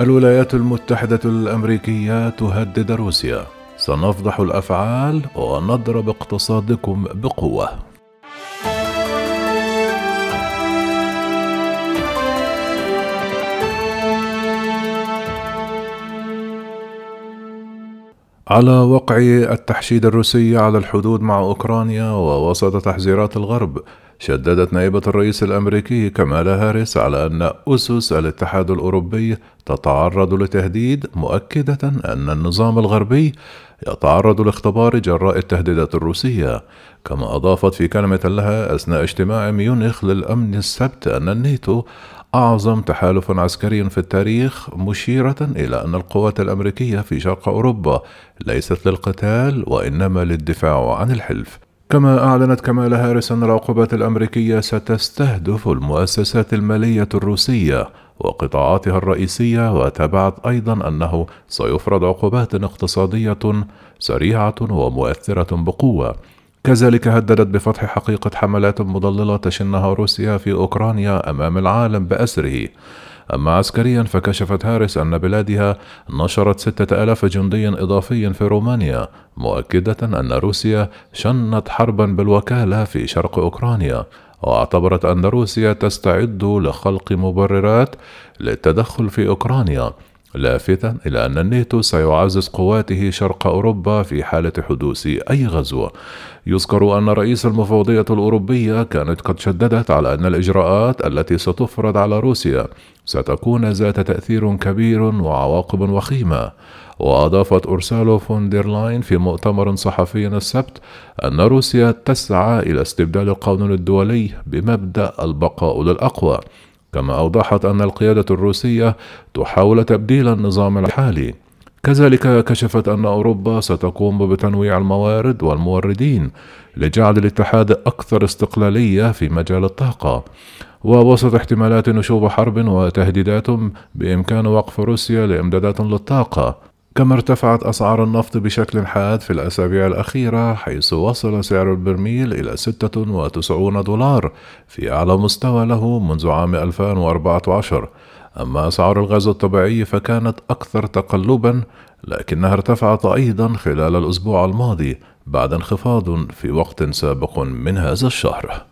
الولايات المتحدة الأمريكية تهدد روسيا. سنفضح الأفعال ونضرب اقتصادكم بقوة. على وقع التحشيد الروسي على الحدود مع أوكرانيا ووسط تحذيرات الغرب شددت نائبة الرئيس الأمريكي كمالا هاريس على أن أسس الاتحاد الأوروبي تتعرض لتهديد مؤكدة أن النظام الغربي يتعرض لاختبار جراء التهديدات الروسية. كما أضافت في كلمة لها أثناء اجتماع ميونخ للأمن السبت أن الناتو أعظم تحالف عسكري في التاريخ مشيرة إلى أن القوات الأمريكية في شرق أوروبا ليست للقتال وإنما للدفاع عن الحلف. كما أعلنت كمالا هاريس أن العقوبات الأمريكية ستستهدف المؤسسات المالية الروسية وقطاعاتها الرئيسية وتابعت أيضا أنه سيفرض عقوبات اقتصادية سريعة ومؤثرة بقوة. كذلك هددت بفتح حقيقة حملات مضللة تشنها روسيا في أوكرانيا أمام العالم بأسره. أما عسكريا فكشفت هارس أن بلادها نشرت ستة ألاف جندي إضافي في رومانيا مؤكدة أن روسيا شنت حربا بالوكالة في شرق أوكرانيا. واعتبرت أن روسيا تستعد لخلق مبررات للتدخل في أوكرانيا. لافتا إلى أن الناتو سيعزز قواته شرق أوروبا في حالة حدوث أي غزو. يذكر أن رئيس المفوضية الأوروبية كانت قد شددت على أن الإجراءات التي ستفرض على روسيا ستكون ذات تأثير كبير وعواقب وخيمة. وأضافت أورسولا فون دير لاين في مؤتمر صحفي السبت أن روسيا تسعى إلى استبدال القانون الدولي بمبدأ البقاء للأقوى. كما أوضحت أن القيادة الروسية تحاول تبديل النظام الحالي. كذلك كشفت أن أوروبا ستقوم بتنويع الموارد والموردين لجعل الاتحاد أكثر استقلالية في مجال الطاقة. ووسط احتمالات نشوب حرب وتهديدات بإمكان وقف روسيا لإمدادات للطاقة. كما ارتفعت أسعار النفط بشكل حاد في الأسابيع الأخيرة حيث وصل سعر البرميل إلى 96 دولار في أعلى مستوى له منذ عام 2014 أما أسعار الغاز الطبيعي فكانت أكثر تقلبا لكنها ارتفعت أيضا خلال الأسبوع الماضي بعد انخفاض في وقت سابق من هذا الشهر.